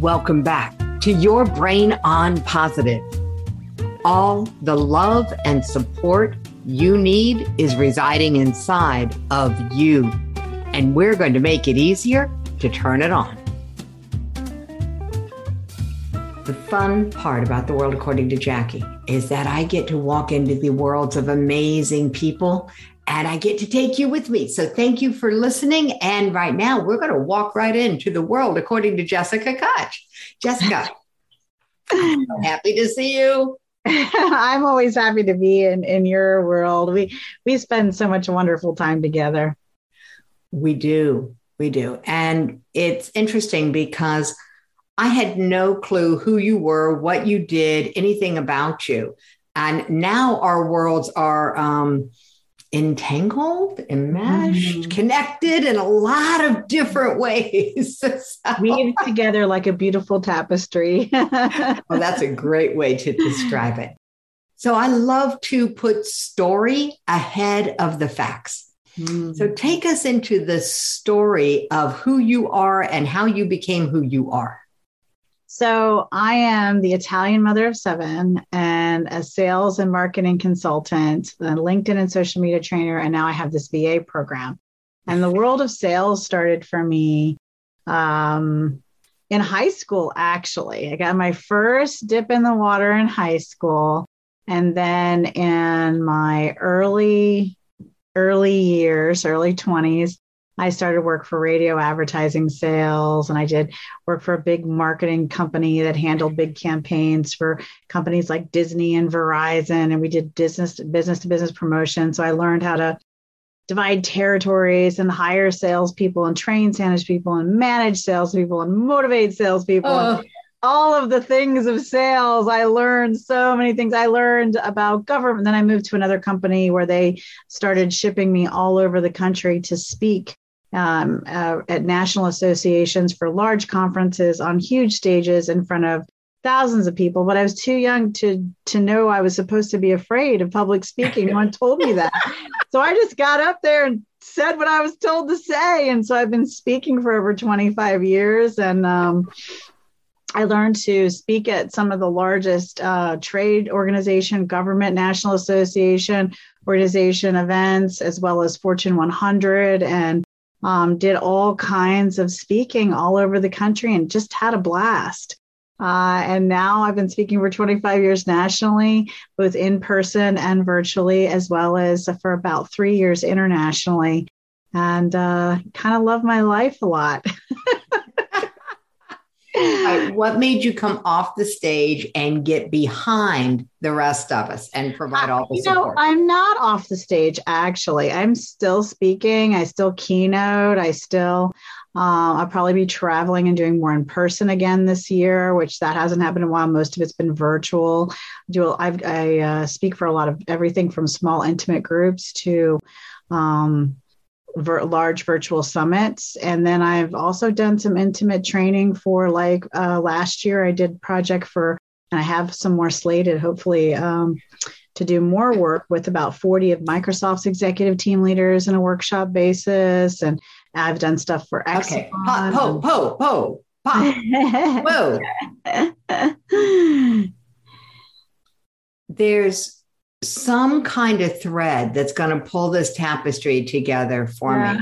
Welcome back to Your Brain on Positive. All the love and support you need is residing inside of you. And we're going to make it easier to turn it on. The fun part about the world according to Jackie is that I get to walk into the worlds of amazing people and I get to take you with me. So thank you for listening. And right now we're going to walk right into the world according to Jessica Koch. Jessica, I'm so happy to see you. I'm always happy to be in, in your world. We we spend so much wonderful time together. We do. We do. And it's interesting because I had no clue who you were, what you did, anything about you. And now our worlds are um, entangled, enmeshed, mm-hmm. connected in a lot of different ways. so, Weaved together like a beautiful tapestry. well, that's a great way to describe it. So I love to put story ahead of the facts. Mm-hmm. So take us into the story of who you are and how you became who you are. So I am the Italian mother of seven and a sales and marketing consultant, a LinkedIn and social media trainer, and now I have this VA program. And the world of sales started for me um, in high school, actually. I got my first dip in the water in high school. And then in my early, early years, early 20s, I started work for radio advertising sales and I did work for a big marketing company that handled big campaigns for companies like Disney and Verizon and we did business business to business promotion so I learned how to divide territories and hire salespeople and train salespeople and manage salespeople and motivate salespeople. Oh. All of the things of sales. I learned so many things. I learned about government. Then I moved to another company where they started shipping me all over the country to speak um, uh, at national associations for large conferences on huge stages in front of thousands of people. But i was too young to to know i was supposed to be afraid of public speaking. No one told me that. So i just got up there and said what i was told to say. And so i've been speaking for over 25 years. And um, I learned to speak at some of the largest uh, trade organization, government, national association, organization events, as well as Fortune 100 and um, did all kinds of speaking all over the country and just had a blast. Uh, and now I've been speaking for 25 years nationally, both in person and virtually, as well as for about three years internationally. And uh, kind of love my life a lot. right, what made you come off the stage and get behind the rest of us and provide all the you support? Know, I'm not off the stage actually. I'm still speaking. I still keynote. I still uh, I'll probably be traveling and doing more in person again this year, which that hasn't happened in a while. Most of it's been virtual. I do I've, i uh, speak for a lot of everything from small intimate groups to um, large virtual summits. And then I've also done some intimate training for like uh, last year, I did project for, and I have some more slated, hopefully. Um, to do more work with about 40 of Microsoft's executive team leaders in a workshop basis. And I've done stuff for Exxon. Okay. Po, po, po, po. Whoa. There's some kind of thread that's going to pull this tapestry together for yeah. me.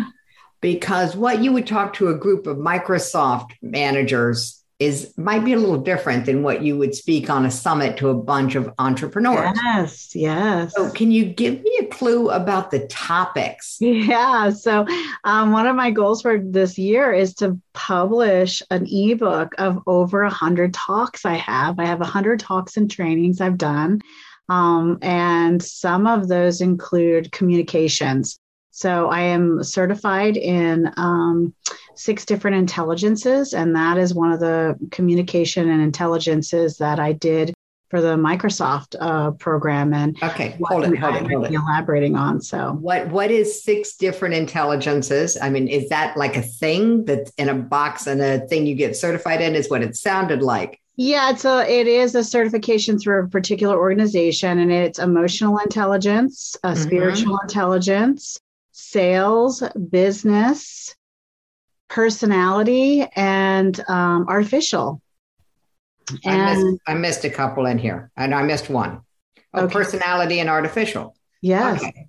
Because what you would talk to a group of Microsoft managers is might be a little different than what you would speak on a summit to a bunch of entrepreneurs. Yes, yes. So, can you give me a clue about the topics? Yeah. So, um, one of my goals for this year is to publish an ebook of over a hundred talks I have. I have a hundred talks and trainings I've done. Um, and some of those include communications. So I am certified in um, six different intelligences, and that is one of the communication and intelligences that I did for the Microsoft uh, program. And okay, hold it, hold it, hold it. Elaborating on. So what what is six different intelligences? I mean, is that like a thing that's in a box and a thing you get certified in? Is what it sounded like. Yeah, it's a it is a certification through a particular organization, and it's emotional intelligence, uh, mm-hmm. spiritual intelligence, sales, business, personality, and um, artificial And I missed, I missed a couple in here, and I missed one. Oh, okay. personality and artificial. Yes. Okay.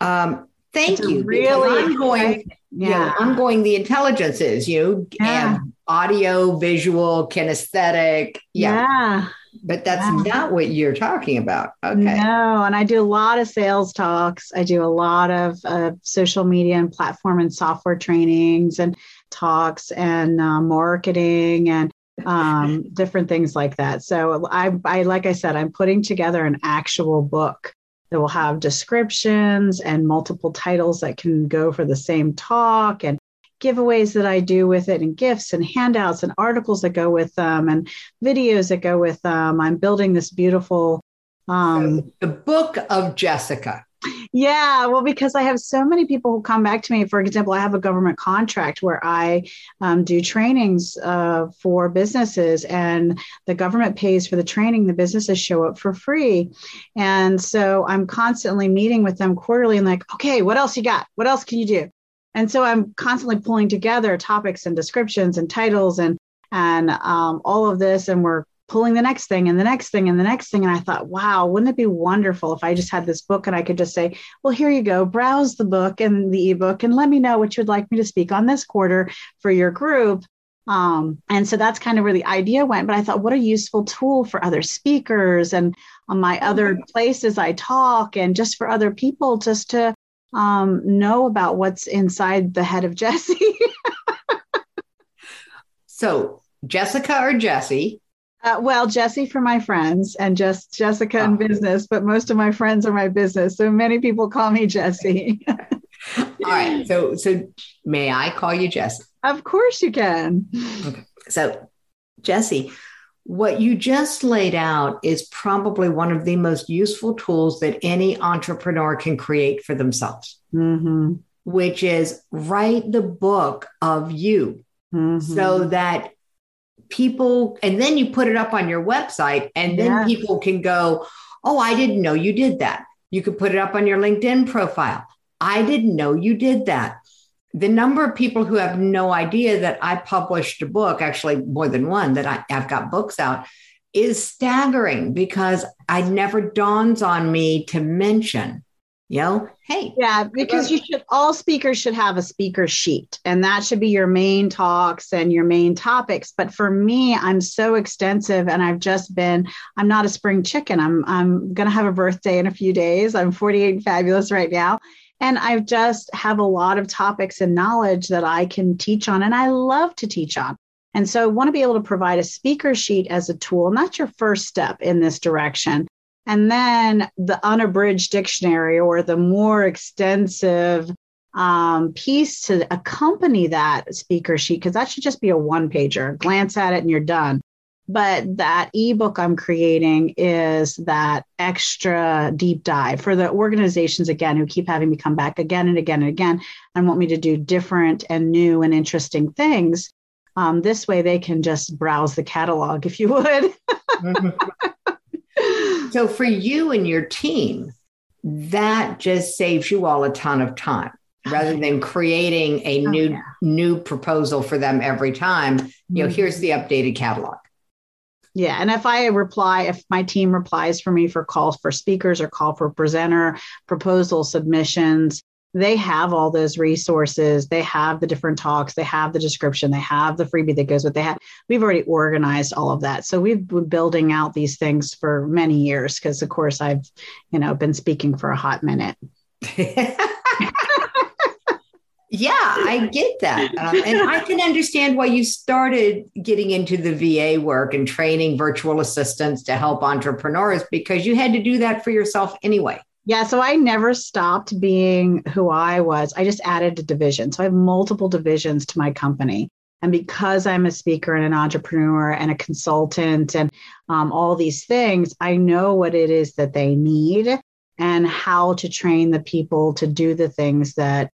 Um, thank you. Really, I'm going. Yeah, you know, I'm going. The intelligences, you yeah. and audio, visual, kinesthetic. Yeah. yeah. But that's yeah. not what you're talking about. Okay. No, and I do a lot of sales talks. I do a lot of uh, social media and platform and software trainings and talks and uh, marketing and um, different things like that. So I, I, like I said, I'm putting together an actual book that will have descriptions and multiple titles that can go for the same talk and giveaways that I do with it and gifts and handouts and articles that go with them and videos that go with them. I'm building this beautiful um, the book of Jessica. Yeah, well, because I have so many people who come back to me. For example, I have a government contract where I um, do trainings uh, for businesses, and the government pays for the training. The businesses show up for free. And so I'm constantly meeting with them quarterly and like, okay, what else you got? What else can you do? And so I'm constantly pulling together topics and descriptions and titles and and um, all of this, and we're pulling the next thing and the next thing and the next thing. And I thought, wow, wouldn't it be wonderful if I just had this book and I could just say, well, here you go, browse the book and the ebook and let me know what you'd like me to speak on this quarter for your group. Um, and so that's kind of where the idea went. But I thought, what a useful tool for other speakers and on my other places I talk and just for other people just to um, know about what's inside the head of Jesse. so, Jessica or Jesse? Uh, well, Jesse for my friends and just Jessica in oh. business, but most of my friends are my business. So many people call me Jesse. All right. So, so may I call you Jesse? Of course you can. Okay. So, Jesse, what you just laid out is probably one of the most useful tools that any entrepreneur can create for themselves, mm-hmm. which is write the book of you mm-hmm. so that people, and then you put it up on your website, and then yeah. people can go, Oh, I didn't know you did that. You could put it up on your LinkedIn profile. I didn't know you did that. The number of people who have no idea that I published a book, actually more than one, that I, have got books out, is staggering because I never dawns on me to mention know? Hey yeah because you should all speakers should have a speaker sheet and that should be your main talks and your main topics. But for me i'm so extensive and i've just been i'm not a spring chicken. I'm i'm going to have a birthday in a few days. I'm 48 fabulous right now. And i just have a lot of topics and knowledge that i can teach on and i love to teach on. And so I want to be able to provide a speaker sheet as a tool. And that's your first step in this direction. And then the unabridged dictionary or the more extensive um, piece to accompany that speaker sheet, because that should just be a one pager. Glance at it and you're done. But that ebook I'm creating is that extra deep dive for the organizations, again, who keep having me come back again and again and again and want me to do different and new and interesting things. Um, this way they can just browse the catalog, if you would. So for you and your team, that just saves you all a ton of time rather than creating a oh, new yeah. new proposal for them every time. You know, mm-hmm. here's the updated catalog. Yeah. And if I reply, if my team replies for me for calls for speakers or call for presenter proposal submissions, they have all those resources. They have the different talks. They have the description. They have the freebie that goes with. Have. We've already organized all of that. So we've been building out these things for many years because, of course, I've, you know, been speaking for a hot minute. Yeah, I get that. Um, and I can understand why you started getting into the VA work and training virtual assistants to help entrepreneurs because you had to do that for yourself anyway. Yeah, so I never stopped being who I was. I just added a division. So I have multiple divisions to my company. And because I'm a speaker and an entrepreneur and a consultant and um, all these things, I know what it is that they need and how to train the people to do the things that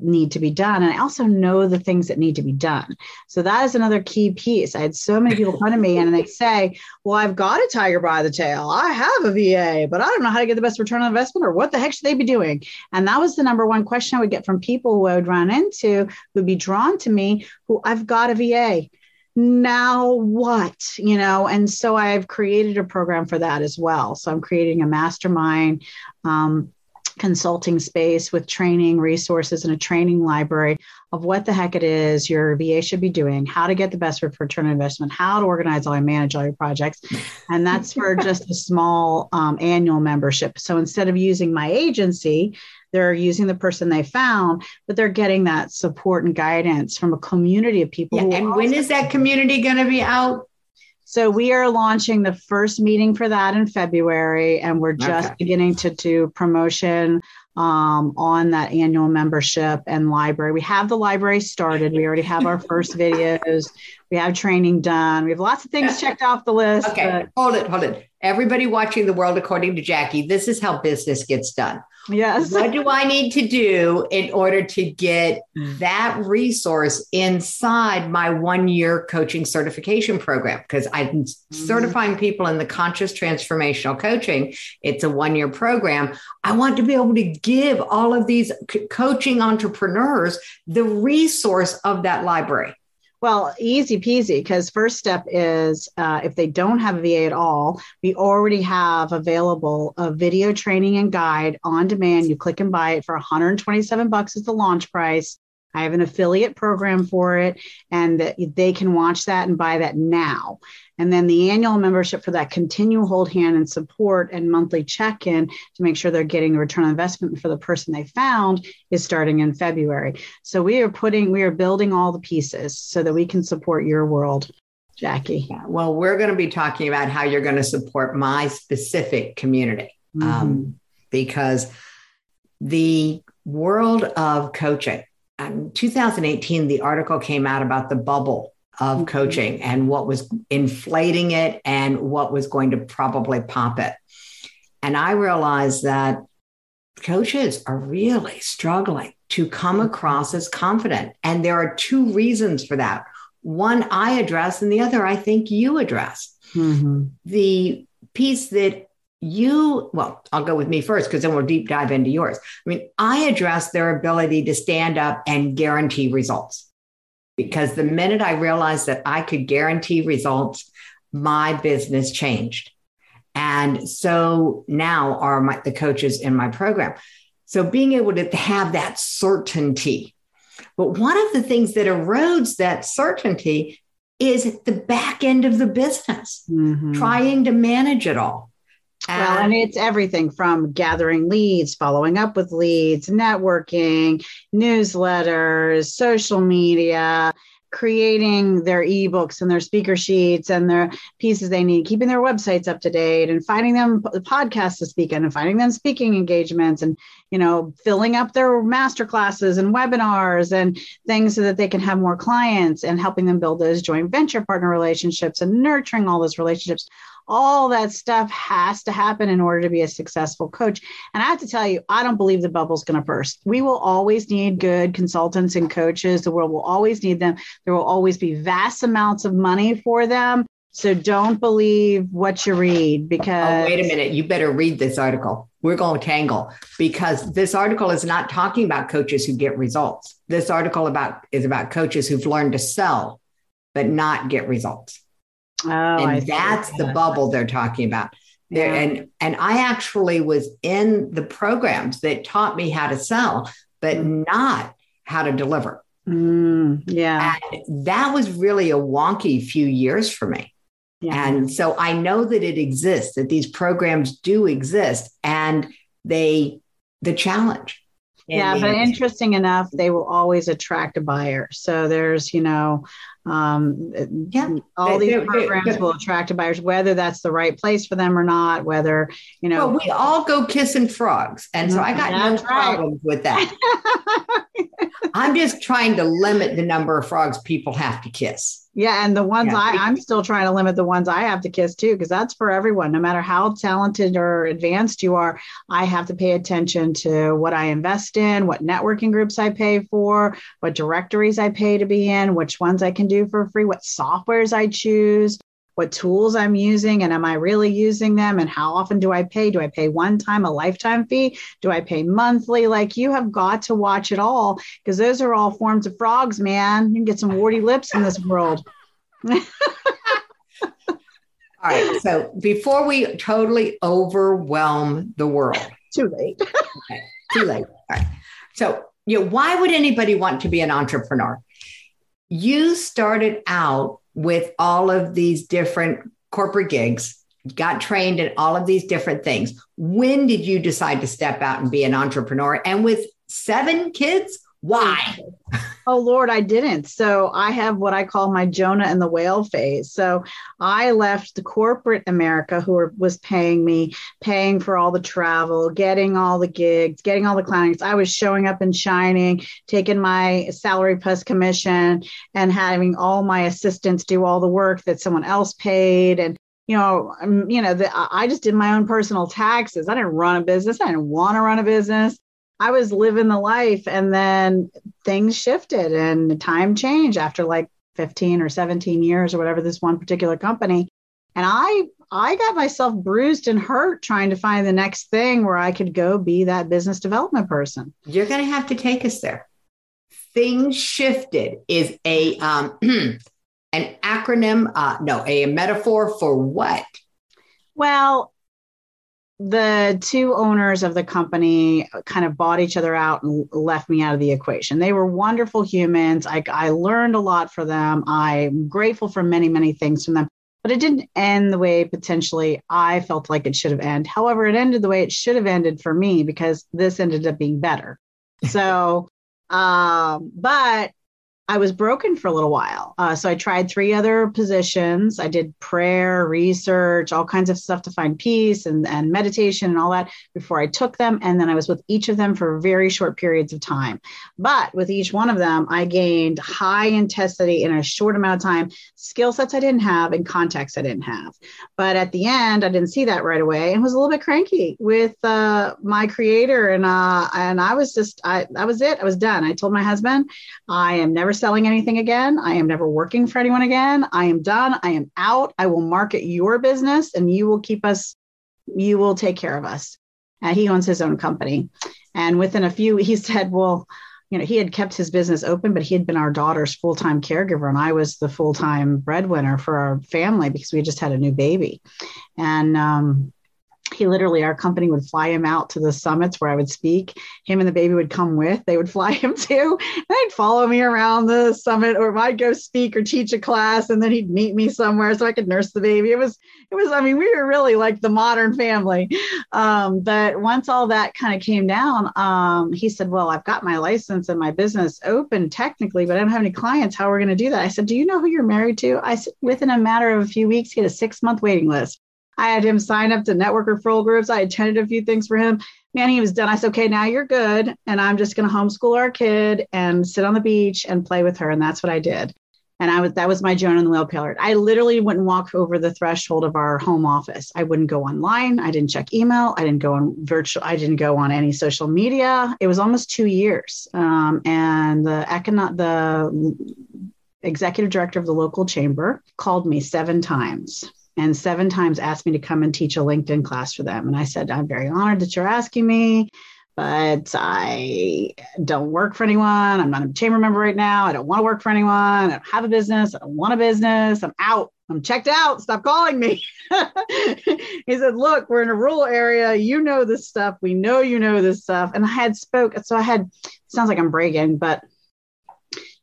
need to be done. And I also know the things that need to be done. So that is another key piece. I had so many people come to me and they say, Well, I've got a tiger by the tail. I have a VA, but I don't know how to get the best return on investment or what the heck should they be doing? And that was the number one question I would get from people who I would run into who'd be drawn to me who I've got a VA now what you know and so i've created a program for that as well so i'm creating a mastermind um, consulting space with training resources and a training library of what the heck it is your VA should be doing, how to get the best return on investment, how to organize all and manage all your projects. And that's for just a small um, annual membership. So instead of using my agency, they're using the person they found, but they're getting that support and guidance from a community of people. Yeah, and when is that community going to be out? So we are launching the first meeting for that in February, and we're just okay. beginning to do promotion um, on that annual membership and library. We have the library started. We already have our first videos. We have training done. We have lots of things checked off the list. Okay, but- hold it, hold it. Everybody watching the world according to Jackie, this is how business gets done. Yes. what do I need to do in order to get that resource inside my one year coaching certification program? Because I'm mm-hmm. certifying people in the conscious transformational coaching. It's a one year program. I want to be able to give all of these coaching entrepreneurs the resource of that library. Well, easy peasy, because first step is uh, if they don't have a VA at all, we already have available a video training and guide on demand. You click and buy it for 127 bucks is the launch price. I have an affiliate program for it, and that they can watch that and buy that now. And then the annual membership for that continue hold hand and support and monthly check in to make sure they're getting a return on investment for the person they found is starting in February. So we are putting, we are building all the pieces so that we can support your world. Jackie. Yeah, well, we're going to be talking about how you're going to support my specific community um, mm-hmm. um, because the world of coaching in 2018, the article came out about the bubble of mm-hmm. coaching and what was inflating it and what was going to probably pop it. And I realized that coaches are really struggling to come mm-hmm. across as confident. And there are two reasons for that. One I address, and the other I think you address. Mm-hmm. The piece that you, well, I'll go with me first because then we'll deep dive into yours. I mean, I address their ability to stand up and guarantee results because the minute I realized that I could guarantee results, my business changed. And so now are my, the coaches in my program. So being able to have that certainty. But one of the things that erodes that certainty is the back end of the business, mm-hmm. trying to manage it all. Well, and it's everything from gathering leads, following up with leads, networking, newsletters, social media, creating their ebooks and their speaker sheets and their pieces they need, keeping their websites up to date and finding them podcasts to speak in and finding them speaking engagements and, you know, filling up their master classes and webinars and things so that they can have more clients and helping them build those joint venture partner relationships and nurturing all those relationships all that stuff has to happen in order to be a successful coach. And I have to tell you, I don't believe the bubble's going to burst. We will always need good consultants and coaches. The world will always need them. There will always be vast amounts of money for them. So don't believe what you read because. Oh, wait a minute. You better read this article. We're going to tangle because this article is not talking about coaches who get results. This article about is about coaches who've learned to sell, but not get results. Oh, and that's the bubble they're talking about. There yeah. and and I actually was in the programs that taught me how to sell, but mm. not how to deliver. Mm, yeah. And that was really a wonky few years for me. Yeah. And so I know that it exists, that these programs do exist and they the challenge. Yeah, but interesting enough, they will always attract a buyer. So there's, you know, um, yeah, all these they're, programs they're, will attract buyers, whether that's the right place for them or not. Whether you know, well, we all go kissing frogs, and so I got no right. problems with that. I'm just trying to limit the number of frogs people have to kiss. Yeah, and the ones yeah. I, I'm still trying to limit the ones I have to kiss too, because that's for everyone. No matter how talented or advanced you are, I have to pay attention to what I invest in, what networking groups I pay for, what directories I pay to be in, which ones I can do for free, what softwares I choose, what tools I'm using, and am I really using them? And how often do I pay? Do I pay one time a lifetime fee? Do I pay monthly? Like you have got to watch it all because those are all forms of frogs, man. You can get some warty lips in this world. All right. So before we totally overwhelm the world, too late. okay, too late. All right. So, you know, why would anybody want to be an entrepreneur? You started out with all of these different corporate gigs, got trained in all of these different things. When did you decide to step out and be an entrepreneur? And with seven kids, why? oh Lord, I didn't. So I have what I call my Jonah and the whale phase. So I left the corporate America who were, was paying me, paying for all the travel, getting all the gigs, getting all the clients. I was showing up and shining, taking my salary plus commission and having all my assistants do all the work that someone else paid. And you know, um, you know, the, I just did my own personal taxes. I didn't run a business. I didn't want to run a business. I was living the life and then things shifted and time changed after like 15 or 17 years or whatever this one particular company. And I I got myself bruised and hurt trying to find the next thing where I could go be that business development person. You're going to have to take us there. Things shifted is a um, an acronym, uh, no, a metaphor for what? Well, the two owners of the company kind of bought each other out and left me out of the equation. They were wonderful humans. I, I learned a lot from them. I'm grateful for many, many things from them, but it didn't end the way potentially I felt like it should have ended. However, it ended the way it should have ended for me because this ended up being better. So, um, but I was broken for a little while. Uh, so I tried three other positions. I did prayer, research, all kinds of stuff to find peace and, and meditation and all that before I took them. And then I was with each of them for very short periods of time. But with each one of them, I gained high intensity in a short amount of time, skill sets I didn't have and context I didn't have. But at the end, I didn't see that right away and was a little bit cranky with uh, my creator. And, uh, and I was just, I, that was it. I was done. I told my husband, I am never selling anything again. I am never working for anyone again. I am done. I am out. I will market your business and you will keep us, you will take care of us. And he owns his own company. And within a few, he said, well, you know, he had kept his business open, but he had been our daughter's full time caregiver. And I was the full time breadwinner for our family because we just had a new baby. And, um, he literally our company would fly him out to the summits where i would speak. Him and the baby would come with they would fly him too and they'd follow me around the summit or i'd go speak or teach a class and then he'd meet me somewhere so i could nurse the baby. It was it was i mean we were really like the modern family. Um, but once all that kind of came down um, he said well i've got my license and my business open technically but i don't have any clients. How are we going to do that? I said do you know who you're married to? I said within a matter of a few weeks he had a six month waiting list I had him sign up to network referral groups. I attended a few things for him. Man, he was done. I said, okay, now you're good. And I'm just going to homeschool our kid and sit on the beach and play with her. And that's what I did. And I was, that was my Jonah and the whale pillar. I literally wouldn't walk over the threshold of our home office. I wouldn't go online. I didn't check email. I didn't go on virtual. I didn't go on any social media. It was almost two years. Um, and the econo- the executive director of the local chamber called me seven times and seven times asked me to come and teach a LinkedIn class for them. And I said, I'm very honored that you're asking me, but I don't work for anyone. I'm not a chamber member right now. I don't want to work for anyone. I don't have a business. I don't want a business. I'm out. I'm checked out. Stop calling me. he said, Look, we're in a rural area. You know this stuff. We know you know this stuff. And I had spoke. So I had, sounds like I'm bragging, but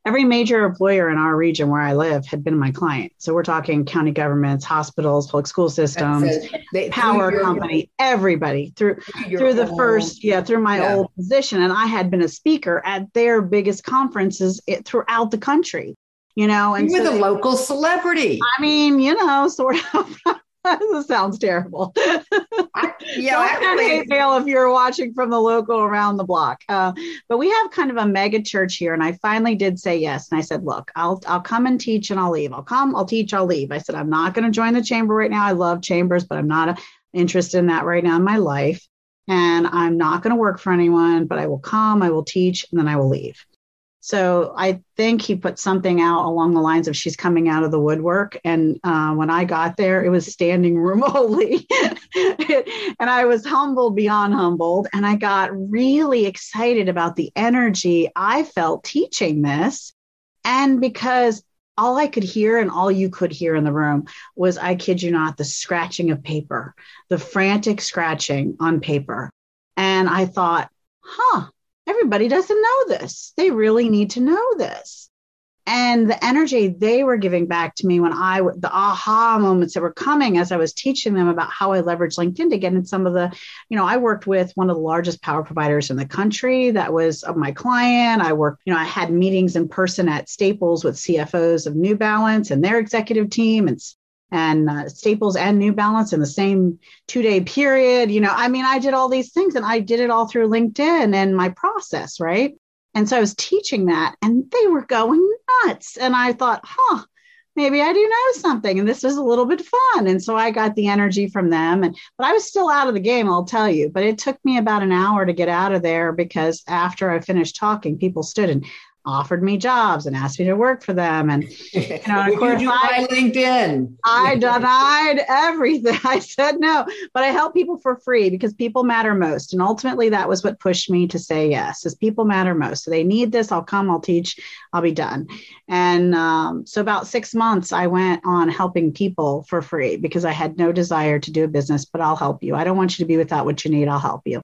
every major employer in our region where I live had been my client. So we're talking county governments, hospitals, public school systems, they, power your, company, everybody through through the first yeah through my yeah. old position, and I had been a speaker at their biggest conferences eh, throughout the country. You know, and you were so the local celebrity. I mean, you know, sort of. this sounds terrible. I, yeah, I hate mail if you're watching from the local around the block. Uh, but we have kind of a mega church here, and I finally did say yes. And I said, "Look, I'll I'll come and teach, and I'll leave. I'll come, I'll teach, I'll leave." I said, "I'm not going to join the chamber right now. I love chambers, but I'm not interested in that right now in my life." And I'm not going to work for anyone, but I will come, I will teach, and then I will leave. So I think he put something out along the lines of she's coming out of the woodwork. And uh, when I got there, it was standing room only. and I was humbled beyond humbled. And I got really excited about the energy I felt teaching this. And because all I could hear and all you could hear in the room was, I kid you not, the scratching of paper, the frantic scratching on paper. And I thought, huh, everybody doesn't know this. They really need to know this and the energy they were giving back to me when I, the aha moments that were coming as I was teaching them about how I leverage LinkedIn to get in some of the, you know, I worked with one of the largest power providers in the country. That was my client. I worked, you know, I had meetings in person at Staples with CFOs of New Balance and their executive team and and uh, Staples and New Balance in the same two day period. You know, I mean, I did all these things and I did it all through LinkedIn and my process, right? And so I was teaching that and they were going nuts. And I thought, huh, maybe I do know something. And this was a little bit fun. And so I got the energy from them. And but I was still out of the game, I'll tell you. But it took me about an hour to get out of there because after I finished talking, people stood and offered me jobs and asked me to work for them. And you know, of course, I, LinkedIn. I denied everything. I said no, but I help people for free because people matter most. And ultimately, that was what pushed me to say yes. Is people matter most. So they need this. I'll come. I'll teach. I'll be done. And um, so about six months, I went on helping people for free because I had no desire to do a business. But I'll help you. I don't want you to be without what you need. I'll help you.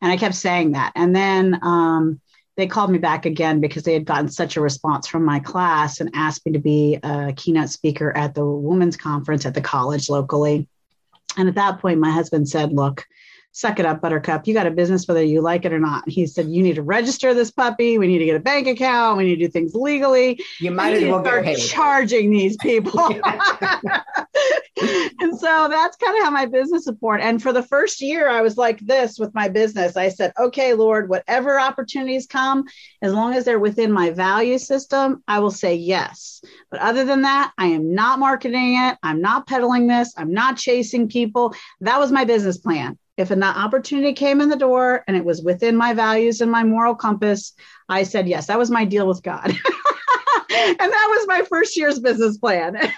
And I kept saying that. And then um, they called me back again because they had gotten such a response from my class and asked me to be a keynote speaker at the women's conference at the college locally. And at that point, my husband said, Look, suck it up, Buttercup. You got a business whether you like it or not. He said, You need to register this puppy. We need to get a bank account. We need to do things legally. You might as well start charging these people. and so that's kind of how my business support. And for the first year, I was like this with my business. I said, Okay, Lord, whatever opportunities come, as long as they're within my value system, I will say yes. But other than that, I am not marketing it. I'm not peddling this. I'm not chasing people. That was my business plan. If an opportunity came in the door and it was within my values and my moral compass, I said yes. That was my deal with God. and that was my first year's business plan.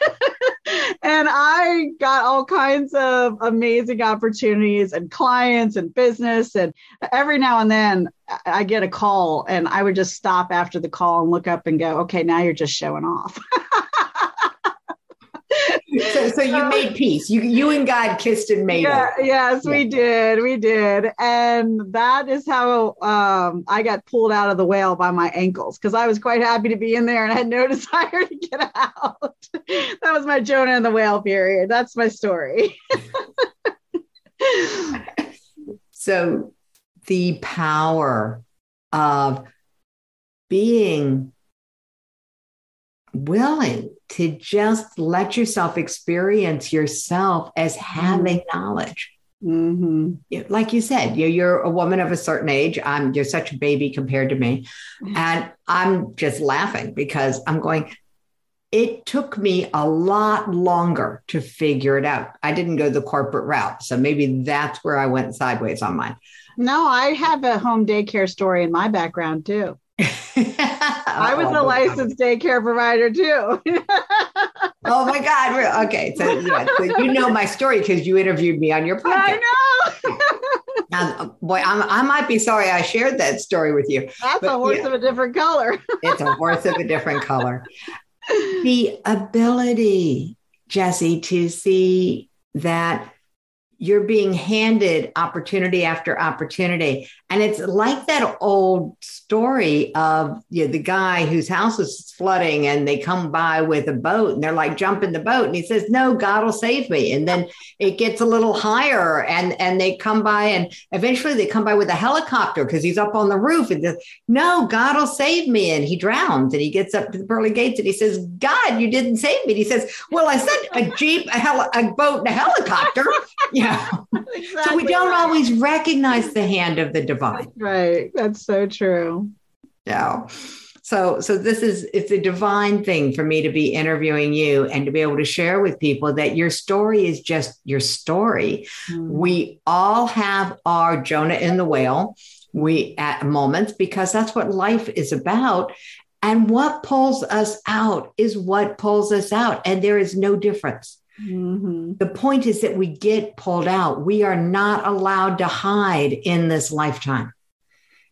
and I got all kinds of amazing opportunities and clients and business. And every now and then I get a call and I would just stop after the call and look up and go, okay, now you're just showing off. so, so you made peace. You you and God kissed and made yeah, it. Yes, yeah. we did. We did. And that is how um, I got pulled out of the whale by my ankles because I was quite happy to be in there and had no desire to get out. that was my Jonah and the whale period. That's my story. so the power of being willing to just let yourself experience yourself as having mm-hmm. knowledge. Mm-hmm. Like you said, you're, a woman of a certain age. I'm you're such a baby compared to me, mm-hmm. and I'm just laughing because I'm going. It took me a lot longer to figure it out. I didn't go the corporate route, so maybe that's where I went sideways on mine. No, I have a home daycare story in my background too. I was a oh, licensed daycare provider too. oh my God. Okay. So, yeah, so you know my story because you interviewed me on your podcast. I know. now, boy, I'm, i might be sorry I shared that story with you. That's but, a horse yeah, of a different color. it's a horse of a different color. The ability, Jesse, to see that you're being handed opportunity after opportunity. And it's like that old story of you know, the guy whose house is flooding and they come by with a boat and they're like, jump in the boat. And he says, no, God will save me. And then it gets a little higher and, and they come by and eventually they come by with a helicopter because he's up on the roof and says, no, God will save me. And he drowns and he gets up to the pearly gates and he says, God, you didn't save me. And he says, well, I sent a Jeep, a, a boat, and a helicopter. Yeah. exactly so we don't right. always recognize the hand of the divine. Right. That's so true. Yeah. So, so this is it's a divine thing for me to be interviewing you and to be able to share with people that your story is just your story. Mm. We all have our Jonah in the whale. We at moments because that's what life is about. And what pulls us out is what pulls us out. And there is no difference. Mm-hmm. The point is that we get pulled out. We are not allowed to hide in this lifetime.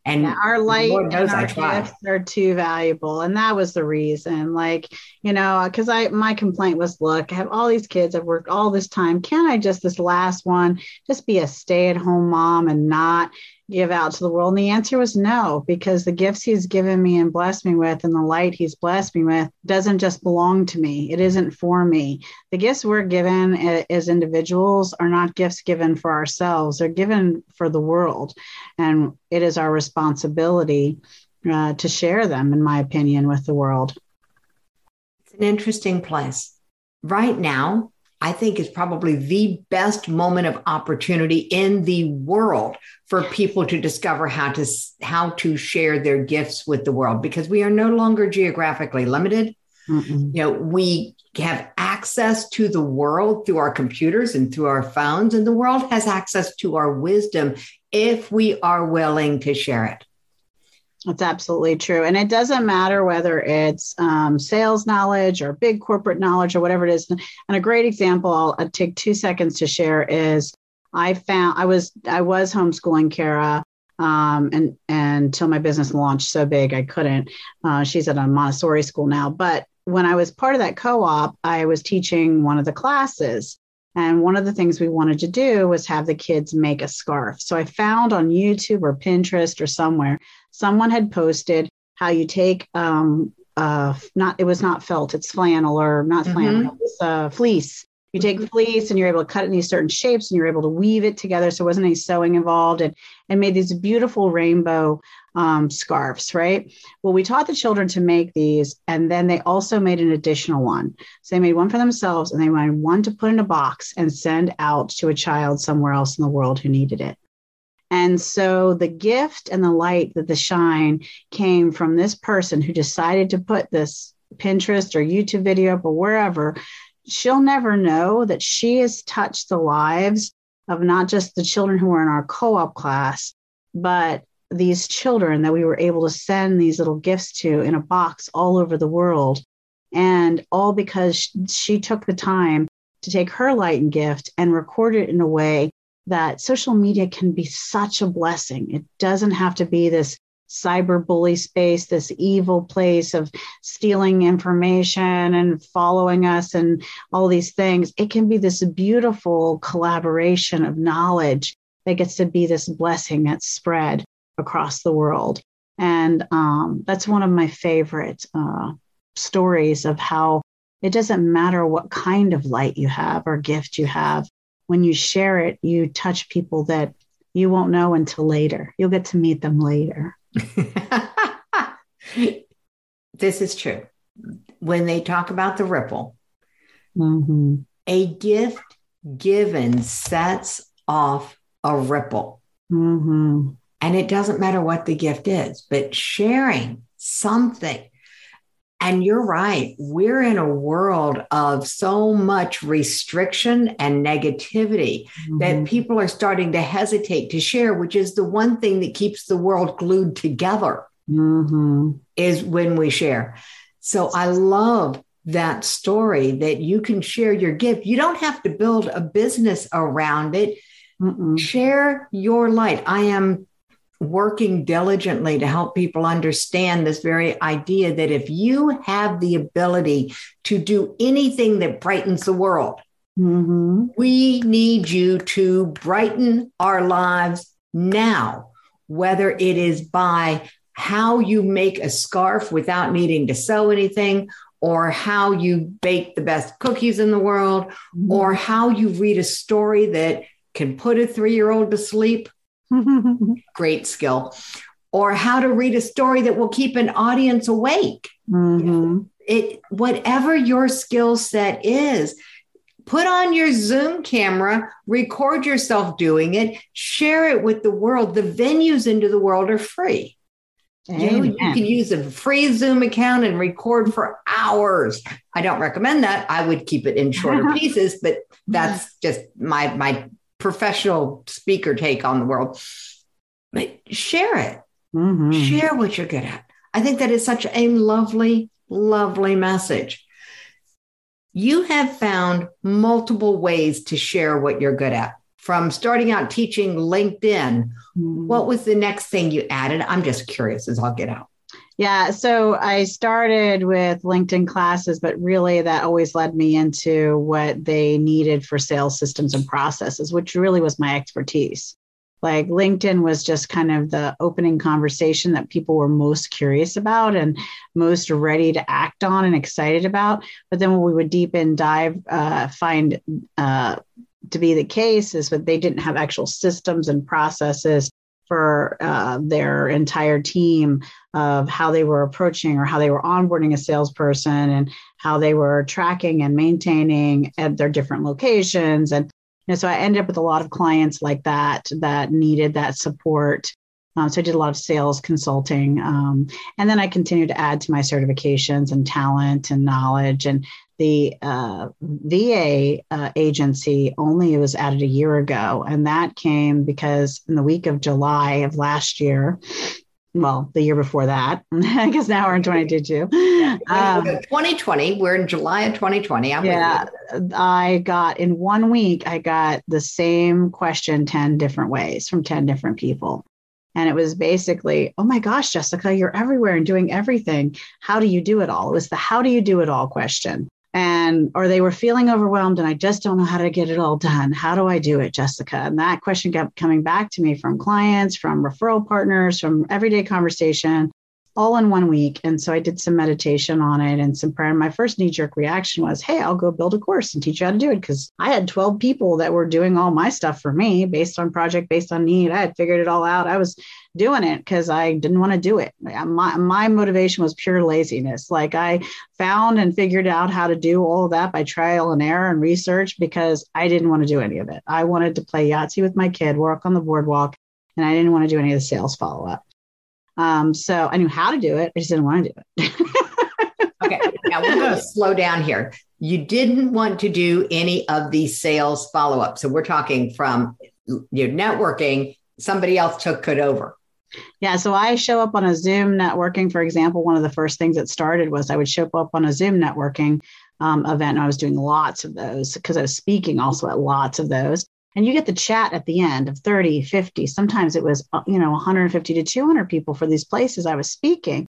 And yeah, our light and our gifts are too valuable. And that was the reason. Like, you know, because I my complaint was, look, I have all these kids, I've worked all this time. Can I just this last one just be a stay-at-home mom and not give out to the world? And the answer was no, because the gifts he's given me and blessed me with and the light he's blessed me with doesn't just belong to me. It isn't for me. The gifts we're given as individuals are not gifts given for ourselves, they're given for the world. And it is our responsibility uh, to share them, in my opinion, with the world. It's an interesting place. Right now, I think is probably the best moment of opportunity in the world for people to discover how to how to share their gifts with the world because we are no longer geographically limited. Mm-mm. You know, we have access to the world through our computers and through our phones, and the world has access to our wisdom if we are willing to share it. That's absolutely true. And it doesn't matter whether it's um, sales knowledge or big corporate knowledge or whatever it is. And a great example I'll, take two seconds to share is I found I was I was homeschooling Kara um, and and until my business launched so big I couldn't. Uh, she's at a Montessori school now, but when I was part of that co-op, I was teaching one of the classes. And one of the things we wanted to do was have the kids make a scarf. So I found on YouTube or Pinterest or somewhere someone had posted how you take um uh not it was not felt it's flannel or not mm-hmm. flannel it's uh fleece you take mm-hmm. fleece and you're able to cut it in these certain shapes and you're able to weave it together so there wasn't any sewing involved and and made these beautiful rainbow um, scarves right well we taught the children to make these and then they also made an additional one so they made one for themselves and they made one to put in a box and send out to a child somewhere else in the world who needed it and so the gift and the light that the shine came from this person who decided to put this Pinterest or YouTube video up or wherever. She'll never know that she has touched the lives of not just the children who were in our co op class, but these children that we were able to send these little gifts to in a box all over the world. And all because she took the time to take her light and gift and record it in a way that social media can be such a blessing. It doesn't have to be this cyber bully space, this evil place of stealing information and following us and all these things. It can be this beautiful collaboration of knowledge that gets to be this blessing that's spread across the world. And um, that's one of my favorite uh, stories of how it doesn't matter what kind of light you have or gift you have when you share it, you touch people that you won't know until later. You'll get to meet them later. this is true. When they talk about the ripple, mm-hmm. a gift given sets off a ripple. Mm-hmm. And it doesn't matter what the gift is, but sharing something and you're right. We're in a world of so much restriction and negativity mm-hmm. that people are starting to hesitate to share, which is the one thing that keeps the world glued together mm-hmm. is when we share. So I love that story that you can share your gift. You don't have to build a business around it. Mm-mm. Share your light. I am working diligently to help people understand this very idea that if you have the ability to do anything that brightens the world, mm-hmm. we need you to brighten our lives now, whether it is by how you make a scarf without needing to sew anything, or how you bake the best cookies in the world, mm-hmm. or how you read a story that can put a three year old to sleep Great skill. Or how to read a story that will keep an audience awake. Mm-hmm. It whatever your skill set is, put on your Zoom camera, record yourself doing it, share it with the world. The venues into the world are free. You, you, can use a free Zoom account and record for hours. I don't recommend that. I would keep it in shorter pieces, but that's just my my professional speaker take on the world. But share it. Mm-hmm. Share what you're good at. I think that is such a lovely, lovely message. You have found multiple ways to share what you're good at. from starting out teaching LinkedIn, mm-hmm. what was the next thing you added? I'm just curious as I'll get out. Yeah, so I started with LinkedIn classes, but really that always led me into what they needed for sales systems and processes, which really was my expertise. Like LinkedIn was just kind of the opening conversation that people were most curious about and most ready to act on and excited about. But then when we would deep in dive, uh, find uh, to be the case is that they didn't have actual systems and processes for uh, their entire team of how they were approaching or how they were onboarding a salesperson and how they were tracking and maintaining at their different locations and so I ended up with a lot of clients like that that needed that support. Um, so I did a lot of sales consulting, um, and then I continued to add to my certifications and talent and knowledge. And the uh, VA uh, agency only was added a year ago, and that came because in the week of July of last year, well, the year before that, because now we're in 2022. Um, 2020, we're in July of 2020. I'm yeah, I got in one week, I got the same question 10 different ways from 10 different people. And it was basically, oh my gosh, Jessica, you're everywhere and doing everything. How do you do it all? It was the how do you do it all question and or they were feeling overwhelmed and I just don't know how to get it all done. How do I do it, Jessica? And that question kept coming back to me from clients, from referral partners, from everyday conversation all in one week. And so I did some meditation on it and some prayer. And my first knee jerk reaction was, Hey, I'll go build a course and teach you how to do it. Cause I had 12 people that were doing all my stuff for me based on project, based on need. I had figured it all out. I was doing it because I didn't want to do it. My, my motivation was pure laziness. Like I found and figured out how to do all of that by trial and error and research because I didn't want to do any of it. I wanted to play Yahtzee with my kid, work on the boardwalk, and I didn't want to do any of the sales follow up. Um, so I knew how to do it. I just didn't want to do it. okay. Now we're going to slow down here. You didn't want to do any of these sales follow up. So we're talking from your networking, somebody else took it over. Yeah, so I show up on a Zoom networking, for example. One of the first things that started was I would show up on a Zoom networking um, event, and I was doing lots of those because I was speaking also at lots of those and you get the chat at the end of 30 50 sometimes it was uh, you know 150 to 200 people for these places i was speaking.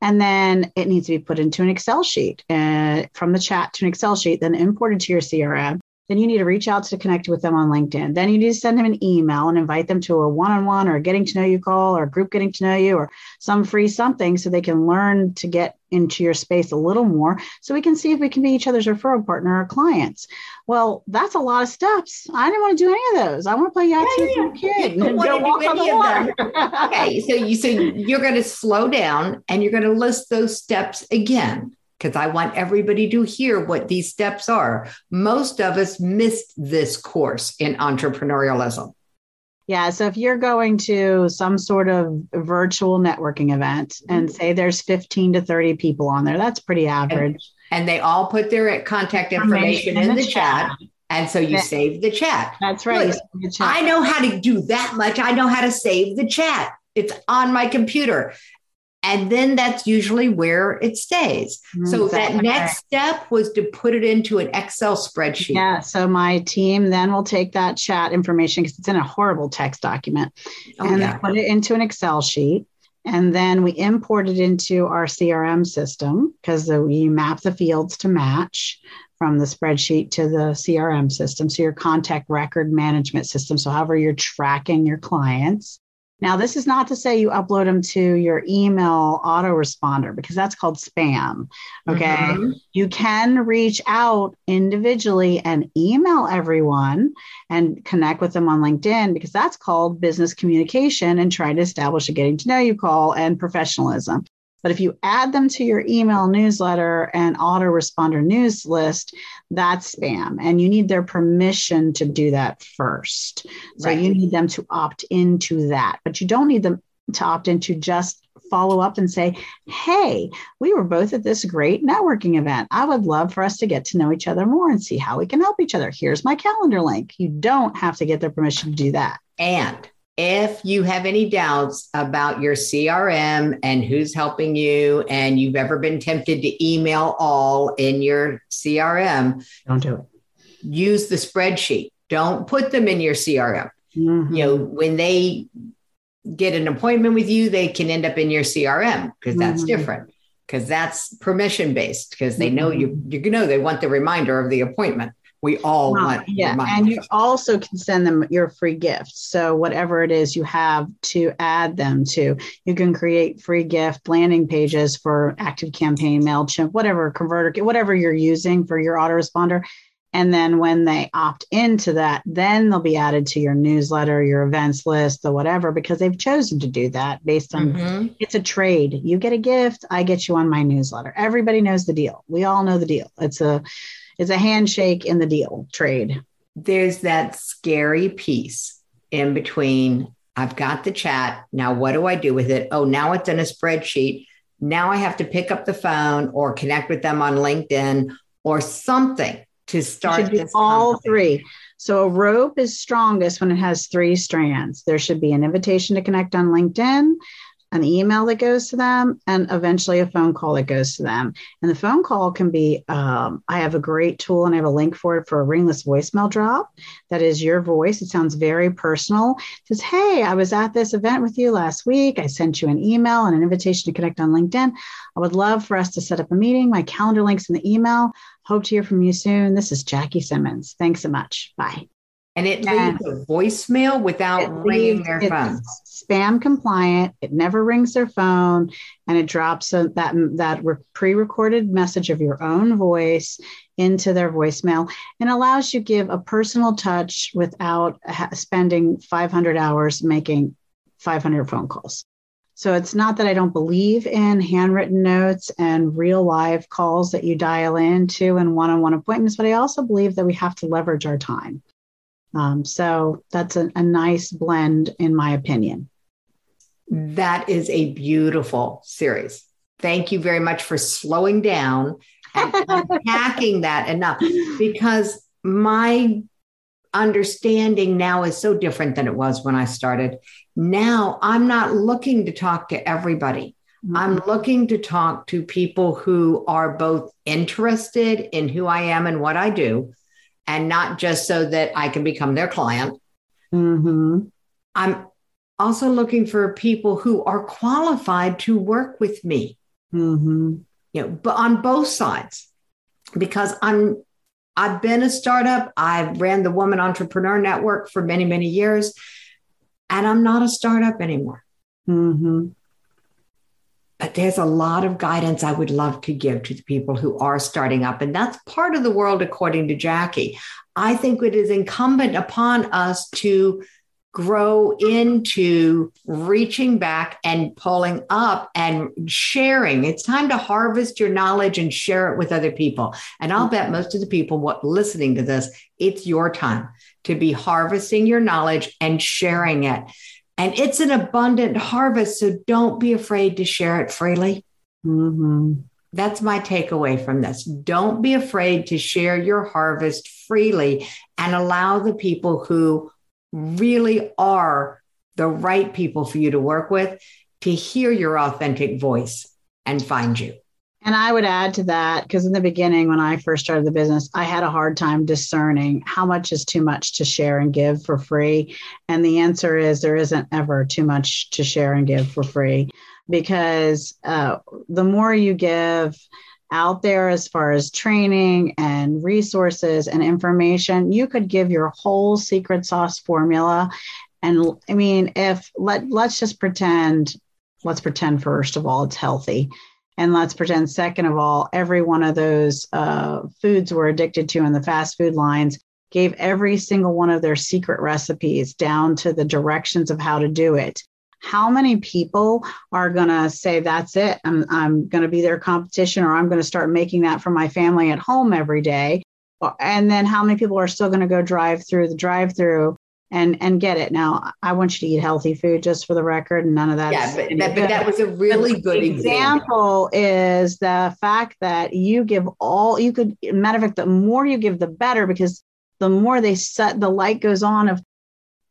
And then it needs to be put into an excel sheet uh, from the chat to an excel sheet then imported to your crm then you need to reach out to connect with them on LinkedIn. Then you need to send them an email and invite them to a one on one or a getting to know you call or a group getting to know you or some free something so they can learn to get into your space a little more so we can see if we can be each other's referral partner or clients. Well, that's a lot of steps. I didn't want to do any of those. I want to play Yahtzee yeah, yeah. with my kid and go walk on the water. okay, so you so you're going to slow down and you're going to list those steps again because I want everybody to hear what these steps are. Most of us missed this course in entrepreneurialism. Yeah. So if you're going to some sort of virtual networking event mm-hmm. and say there's 15 to 30 people on there, that's pretty average. And, and they all put their contact information in, in the, the chat. chat. And so you yeah. save the chat. That's right. Chat. I know how to do that much. I know how to save the chat. It's on my computer. And then that's usually where it stays. Mm, so exactly. that next step was to put it into an Excel spreadsheet. Yeah. So my team then will take that chat information because it's in a horrible text document oh, and yeah. put it into an Excel sheet. And then we import it into our CRM system because we map the fields to match from the spreadsheet to the CRM system. So your contact record management system. So however you're tracking your clients. Now, this is not to say you upload them to your email autoresponder because that's called spam. Okay. Mm-hmm. You can reach out individually and email everyone and connect with them on LinkedIn because that's called business communication and trying to establish a getting to know you call and professionalism. But if you add them to your email newsletter and autoresponder news list, that's spam. And you need their permission to do that first. So right. you need them to opt into that, but you don't need them to opt into just follow up and say, Hey, we were both at this great networking event. I would love for us to get to know each other more and see how we can help each other. Here's my calendar link. You don't have to get their permission to do that. And if you have any doubts about your CRM and who's helping you, and you've ever been tempted to email all in your CRM, don't do it. Use the spreadsheet. Don't put them in your CRM. Mm-hmm. You know, when they get an appointment with you, they can end up in your CRM because that's mm-hmm. different. Because that's permission based. Because they know you. Mm-hmm. You know they want the reminder of the appointment. We all want. Yeah, and you also can send them your free gift. So whatever it is you have to add them to, you can create free gift landing pages for Active Campaign, Mailchimp, whatever converter, whatever you're using for your autoresponder and then when they opt into that, then they'll be added to your newsletter, your events list, the whatever, because they've chosen to do that based on mm-hmm. it's a trade. You get a gift, I get you on my newsletter. Everybody knows the deal. We all know the deal. It's a it's a handshake in the deal trade. There's that scary piece in between. I've got the chat. Now what do I do with it? Oh, now it's in a spreadsheet. Now I have to pick up the phone or connect with them on LinkedIn or something to start do all three. So a rope is strongest when it has three strands. There should be an invitation to connect on LinkedIn, an email that goes to them, and eventually a phone call that goes to them. And the phone call can be um, I have a great tool and I have a link for it for a ringless voicemail drop. That is your voice. It sounds very personal. It says, Hey, I was at this event with you last week. I sent you an email and an invitation to connect on LinkedIn. I would love for us to set up a meeting. My calendar link's in the email. Hope to hear from you soon. This is Jackie Simmons. Thanks so much. Bye. And it leaves a voicemail without ringing their phone. Spam compliant. It never rings their phone, and it drops a, that that pre-recorded message of your own voice into their voicemail, and allows you to give a personal touch without ha- spending 500 hours making 500 phone calls. So it's not that I don't believe in handwritten notes and real live calls that you dial into and one on one appointments, but I also believe that we have to leverage our time. Um, so that's a, a nice blend, in my opinion. That is a beautiful series. Thank you very much for slowing down and unpacking that enough because my understanding now is so different than it was when I started. Now I'm not looking to talk to everybody. Mm-hmm. I'm looking to talk to people who are both interested in who I am and what I do, and not just so that I can become their client. Mm-hmm. I'm also looking for people who are qualified to work with me. Mm-hmm. You know, but on both sides, because I'm I've been a startup. I've ran the Woman Entrepreneur Network for many, many years, and I'm not a startup anymore. Mm-hmm. But there's a lot of guidance I would love to give to the people who are starting up. And that's part of the world, according to Jackie. I think it is incumbent upon us to grow into reaching back and pulling up and sharing. It's time to harvest your knowledge and share it with other people. And I'll bet most of the people what listening to this, it's your time to be harvesting your knowledge and sharing it. And it's an abundant harvest, so don't be afraid to share it freely. Mm-hmm. That's my takeaway from this. Don't be afraid to share your harvest freely and allow the people who really are the right people for you to work with to hear your authentic voice and find you. And I would add to that because in the beginning, when I first started the business, I had a hard time discerning how much is too much to share and give for free. And the answer is there isn't ever too much to share and give for free because uh, the more you give, out there as far as training and resources and information. You could give your whole secret sauce formula. And I mean, if let let's just pretend, let's pretend first of all it's healthy. And let's pretend, second of all, every one of those uh, foods we're addicted to in the fast food lines gave every single one of their secret recipes down to the directions of how to do it. How many people are going to say that's it. I'm, I'm going to be their competition or i'm going to start making that for my family at home every day. And then how many people are still going to go drive through the drive through and and get it now i want you to eat healthy food just for the record and none of that yeah but that, but that was a really good example, example is the fact that you give all you could matter of fact the more you give the better because the more they set the light goes on of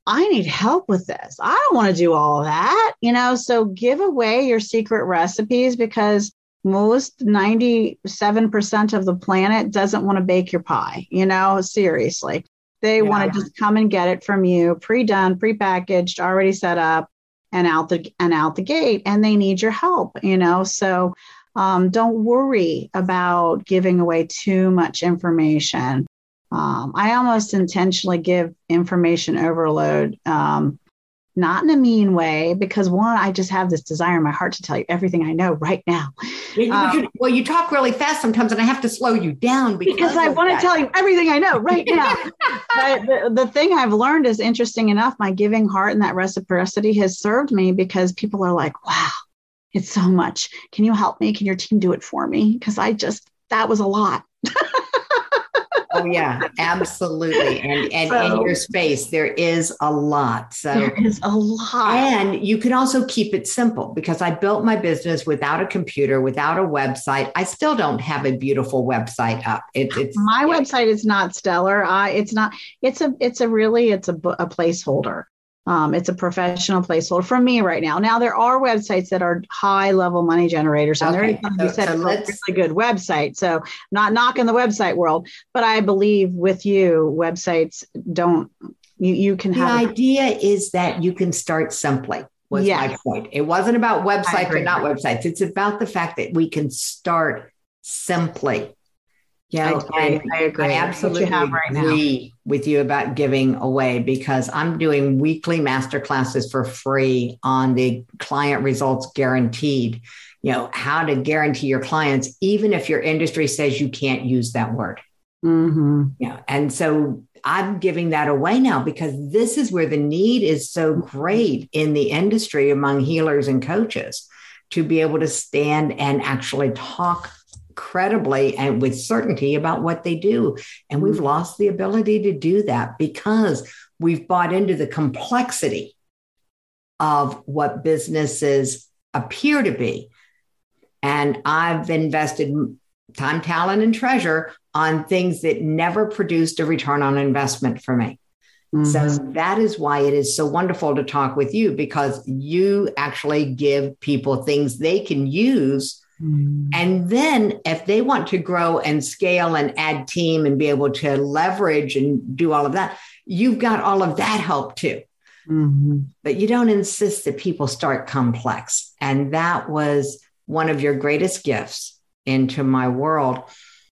I need help with this. I don't want to do all that, you know. So give away your secret recipes because most 97% of the planet doesn't want to bake your pie, you know, seriously. They yeah. want to just come and get it from you, pre-done, pre-packaged, already set up, and out the and out the gate. And they need your help, you know. So um, don't worry about giving away too much information. Um, I almost intentionally give information overload. Um, not in a mean way, because one, I just have this desire in my heart to tell you everything I know right now. Um, well, you talk really fast sometimes, and I have to slow you down because, because I want to tell you everything I know right now. but the, the thing I've learned is interesting enough, my giving heart and that reciprocity has served me because people are like, wow, it's so much. Can you help me? Can your team do it for me? Because I just, that was a lot. oh yeah, absolutely. And and so, in your space, there is a lot. So there is a lot. And you can also keep it simple because I built my business without a computer, without a website. I still don't have a beautiful website up. It, it's my yeah. website is not stellar. Uh, it's not. It's a. It's a really. It's a, a placeholder. Um, it's a professional placeholder for me right now. Now there are websites that are high level money generators, and okay. there is so, so a really good website. So not knocking the website world, but I believe with you, websites don't. You you can the have. The idea is that you can start simply. Was yes. my point. It wasn't about websites or not websites. It's about the fact that we can start simply. Yeah, I agree. I, agree. I absolutely right agree now. with you about giving away because I'm doing weekly master classes for free on the client results guaranteed. You know, how to guarantee your clients, even if your industry says you can't use that word. Mm-hmm. Yeah. And so I'm giving that away now because this is where the need is so great in the industry among healers and coaches to be able to stand and actually talk credibly and with certainty about what they do. And we've mm-hmm. lost the ability to do that because we've bought into the complexity of what businesses appear to be. And I've invested time, talent, and treasure on things that never produced a return on investment for me. Mm-hmm. So that is why it is so wonderful to talk with you because you actually give people things they can use Mm. And then if they want to grow and scale and add team and be able to leverage and do all of that, you've got all of that help too. Mm-hmm. But you don't insist that people start complex. And that was one of your greatest gifts into my world.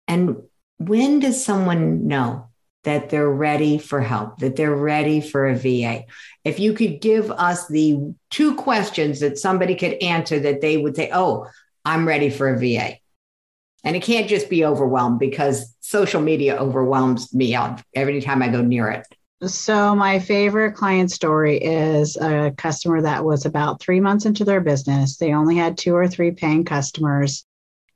And when does someone know that they're ready for help, that they're ready for a VA? If you could give us the two questions that somebody could answer that they would say, oh, I'm ready for a VA. And it can't just be overwhelmed because social media overwhelms me every time I go near it. So, my favorite client story is a customer that was about three months into their business. They only had two or three paying customers,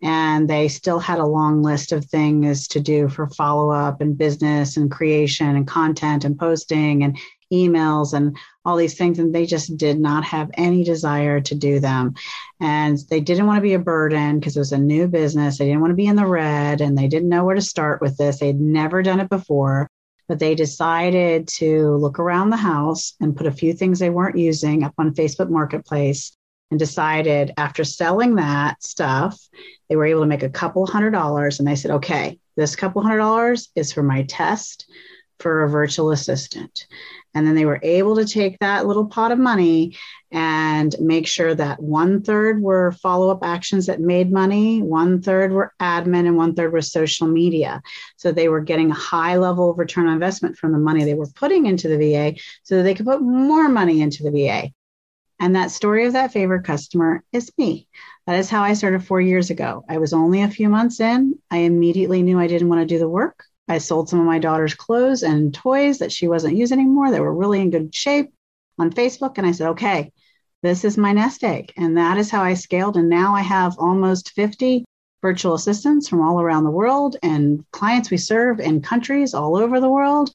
and they still had a long list of things to do for follow up and business and creation and content and posting and emails and all these things and they just did not have any desire to do them. And they didn't want to be a burden because it was a new business. They didn't want to be in the red and they didn't know where to start with this. They'd never done it before. But they decided to look around the house and put a few things they weren't using up on facebook marketplace and decided after selling that stuff they were able to make a couple hundred dollars and they said okay this couple hundred dollars is for my test for a virtual assistant and then they were able to take that little pot of money and make sure that one third were follow up actions that made money, one third were admin, and one third was social media. So they were getting a high level of return on investment from the money they were putting into the VA so that they could put more money into the VA. And that story of that favorite customer is me. That is how I started four years ago. I was only a few months in. I immediately knew I didn't want to do the work. I sold some of my daughter's clothes and toys that she wasn't using anymore. that were really in good shape on Facebook. And I said, okay, this is my nest egg. And that is how I scaled. And now I have almost 50 virtual assistants from all around the world and clients we serve in countries all over the world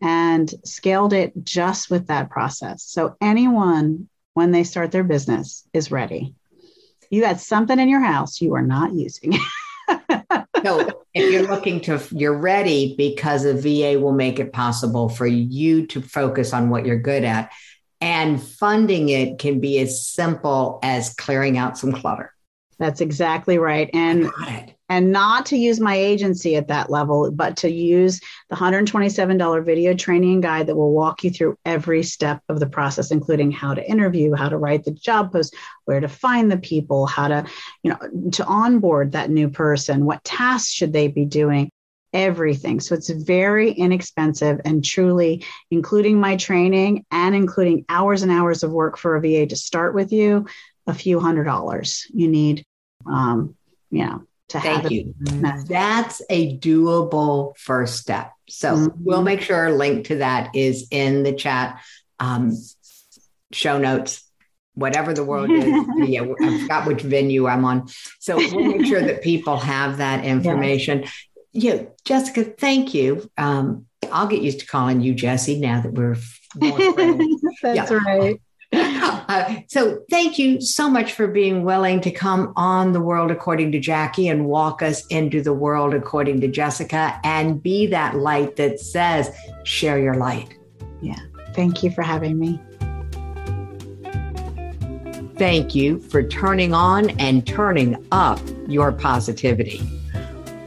and scaled it just with that process. So anyone, when they start their business, is ready. You got something in your house you are not using. so if you're looking to you're ready because a va will make it possible for you to focus on what you're good at. And funding it can be as simple as clearing out some clutter That's exactly right. And and not to use my agency at that level, but to use the $127 video training guide that will walk you through every step of the process, including how to interview, how to write the job post, where to find the people, how to, you know, to onboard that new person, what tasks should they be doing everything. So it's very inexpensive and truly, including my training and including hours and hours of work for a VA to start with you, a few hundred dollars. You need, um, you know, to Thank you. That's a doable first step. So mm-hmm. we'll make sure a link to that is in the chat, um, show notes, whatever the world is. yeah, I forgot which venue I'm on. So we'll make sure that people have that information. Yeah, yeah Jessica, thank you. Um, I'll get used to calling you Jesse now that we're more friends. That's yeah. right. Uh, so thank you so much for being willing to come on the world according to Jackie and walk us into the world according to Jessica and be that light that says, share your light. Yeah. Thank you for having me. Thank you for turning on and turning up your positivity.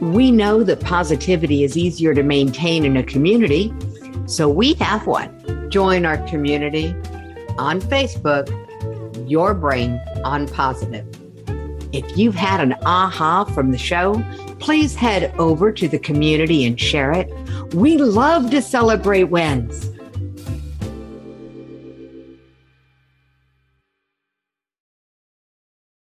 We know that positivity is easier to maintain in a community, so we have one. Join our community on Facebook, Your Brain on Positive. If you've had an aha from the show, please head over to the community and share it. We love to celebrate wins.